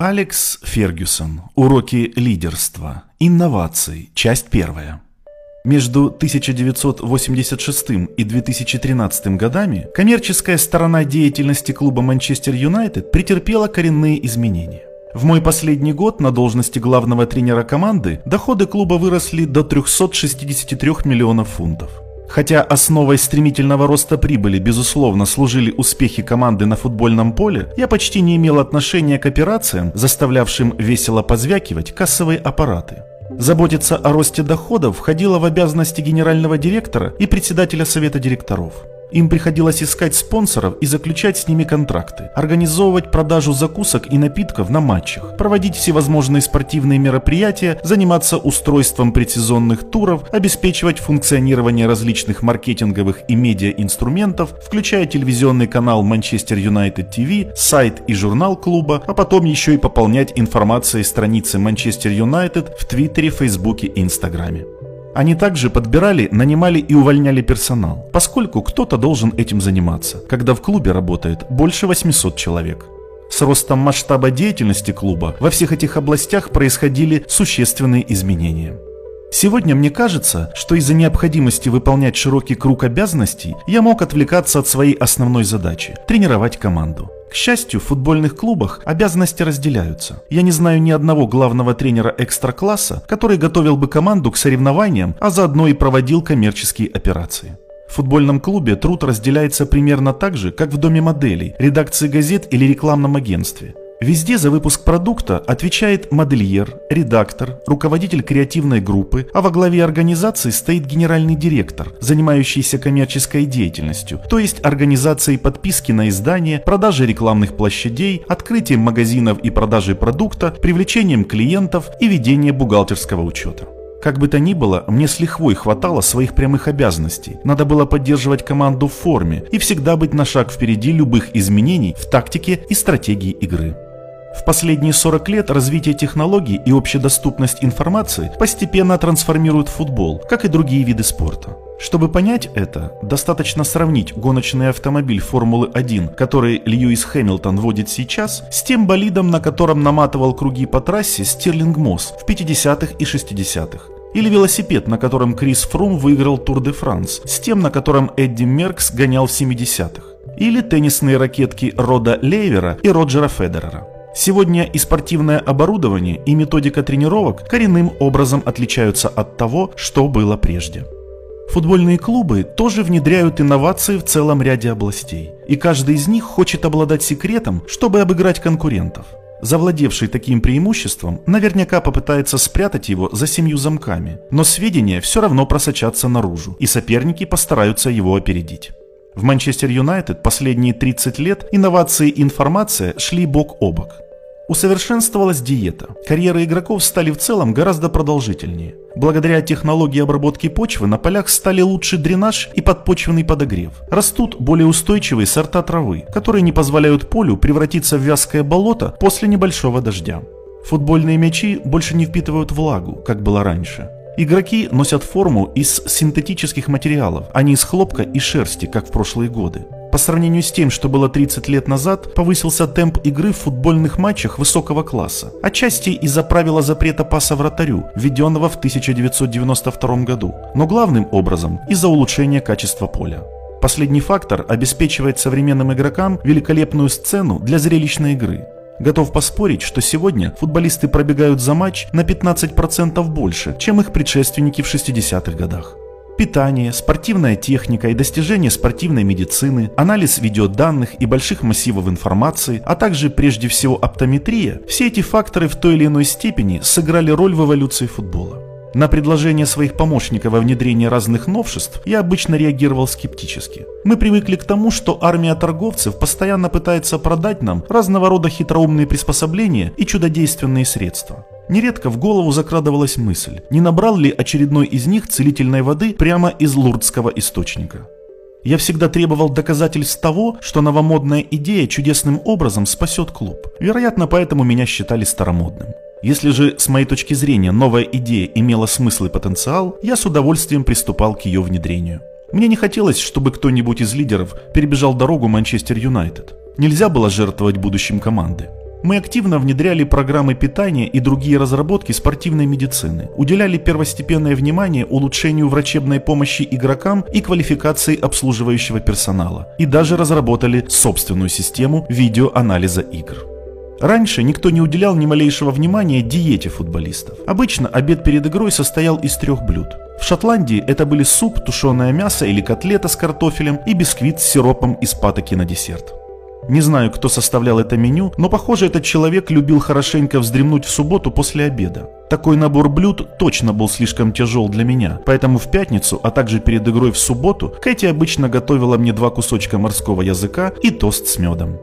Алекс Фергюсон. Уроки лидерства. Инновации. Часть первая. Между 1986 и 2013 годами коммерческая сторона деятельности клуба Манчестер Юнайтед претерпела коренные изменения. В мой последний год на должности главного тренера команды доходы клуба выросли до 363 миллионов фунтов. Хотя основой стремительного роста прибыли, безусловно, служили успехи команды на футбольном поле, я почти не имел отношения к операциям, заставлявшим весело позвякивать кассовые аппараты. Заботиться о росте доходов входило в обязанности генерального директора и председателя совета директоров. Им приходилось искать спонсоров и заключать с ними контракты, организовывать продажу закусок и напитков на матчах, проводить всевозможные спортивные мероприятия, заниматься устройством предсезонных туров, обеспечивать функционирование различных маркетинговых и медиа-инструментов, включая телевизионный канал Manchester United TV, сайт и журнал клуба, а потом еще и пополнять информацией страницы Manchester United в Твиттере, Фейсбуке и Инстаграме. Они также подбирали, нанимали и увольняли персонал, поскольку кто-то должен этим заниматься, когда в клубе работает больше 800 человек. С ростом масштаба деятельности клуба во всех этих областях происходили существенные изменения. Сегодня мне кажется, что из-за необходимости выполнять широкий круг обязанностей я мог отвлекаться от своей основной задачи – тренировать команду. К счастью, в футбольных клубах обязанности разделяются. Я не знаю ни одного главного тренера экстра-класса, который готовил бы команду к соревнованиям, а заодно и проводил коммерческие операции. В футбольном клубе труд разделяется примерно так же, как в доме моделей, редакции газет или рекламном агентстве. Везде за выпуск продукта отвечает модельер, редактор, руководитель креативной группы, а во главе организации стоит генеральный директор, занимающийся коммерческой деятельностью, то есть организацией подписки на издание, продажей рекламных площадей, открытием магазинов и продажей продукта, привлечением клиентов и ведением бухгалтерского учета. Как бы то ни было, мне с лихвой хватало своих прямых обязанностей. Надо было поддерживать команду в форме и всегда быть на шаг впереди любых изменений в тактике и стратегии игры. В последние 40 лет развитие технологий и общедоступность информации постепенно трансформируют футбол, как и другие виды спорта. Чтобы понять это, достаточно сравнить гоночный автомобиль Формулы-1, который Льюис Хэмилтон водит сейчас, с тем болидом, на котором наматывал круги по трассе Стирлинг Мосс в 50-х и 60-х. Или велосипед, на котором Крис Фрум выиграл Тур де Франс, с тем, на котором Эдди Меркс гонял в 70-х. Или теннисные ракетки Рода Лейвера и Роджера Федерера. Сегодня и спортивное оборудование, и методика тренировок коренным образом отличаются от того, что было прежде. Футбольные клубы тоже внедряют инновации в целом ряде областей, и каждый из них хочет обладать секретом, чтобы обыграть конкурентов. Завладевший таким преимуществом наверняка попытается спрятать его за семью замками, но сведения все равно просочатся наружу, и соперники постараются его опередить. В Манчестер Юнайтед последние 30 лет инновации и информация шли бок о бок. Усовершенствовалась диета. Карьеры игроков стали в целом гораздо продолжительнее. Благодаря технологии обработки почвы на полях стали лучше дренаж и подпочвенный подогрев. Растут более устойчивые сорта травы, которые не позволяют полю превратиться в вязкое болото после небольшого дождя. Футбольные мячи больше не впитывают влагу, как было раньше. Игроки носят форму из синтетических материалов, а не из хлопка и шерсти, как в прошлые годы. По сравнению с тем, что было 30 лет назад, повысился темп игры в футбольных матчах высокого класса. Отчасти из-за правила запрета паса вратарю, введенного в 1992 году, но главным образом из-за улучшения качества поля. Последний фактор обеспечивает современным игрокам великолепную сцену для зрелищной игры. Готов поспорить, что сегодня футболисты пробегают за матч на 15% больше, чем их предшественники в 60-х годах питание, спортивная техника и достижения спортивной медицины, анализ видеоданных и больших массивов информации, а также прежде всего оптометрия, все эти факторы в той или иной степени сыграли роль в эволюции футбола. На предложение своих помощников во внедрении разных новшеств я обычно реагировал скептически. Мы привыкли к тому, что армия торговцев постоянно пытается продать нам разного рода хитроумные приспособления и чудодейственные средства. Нередко в голову закрадывалась мысль, не набрал ли очередной из них целительной воды прямо из лурдского источника. Я всегда требовал доказательств того, что новомодная идея чудесным образом спасет клуб. Вероятно, поэтому меня считали старомодным. Если же, с моей точки зрения, новая идея имела смысл и потенциал, я с удовольствием приступал к ее внедрению. Мне не хотелось, чтобы кто-нибудь из лидеров перебежал дорогу Манчестер Юнайтед. Нельзя было жертвовать будущим команды. Мы активно внедряли программы питания и другие разработки спортивной медицины, уделяли первостепенное внимание улучшению врачебной помощи игрокам и квалификации обслуживающего персонала, и даже разработали собственную систему видеоанализа игр. Раньше никто не уделял ни малейшего внимания диете футболистов. Обычно обед перед игрой состоял из трех блюд. В Шотландии это были суп, тушеное мясо или котлета с картофелем и бисквит с сиропом из патоки на десерт. Не знаю, кто составлял это меню, но похоже этот человек любил хорошенько вздремнуть в субботу после обеда. Такой набор блюд точно был слишком тяжел для меня, поэтому в пятницу, а также перед игрой в субботу, Кэти обычно готовила мне два кусочка морского языка и тост с медом.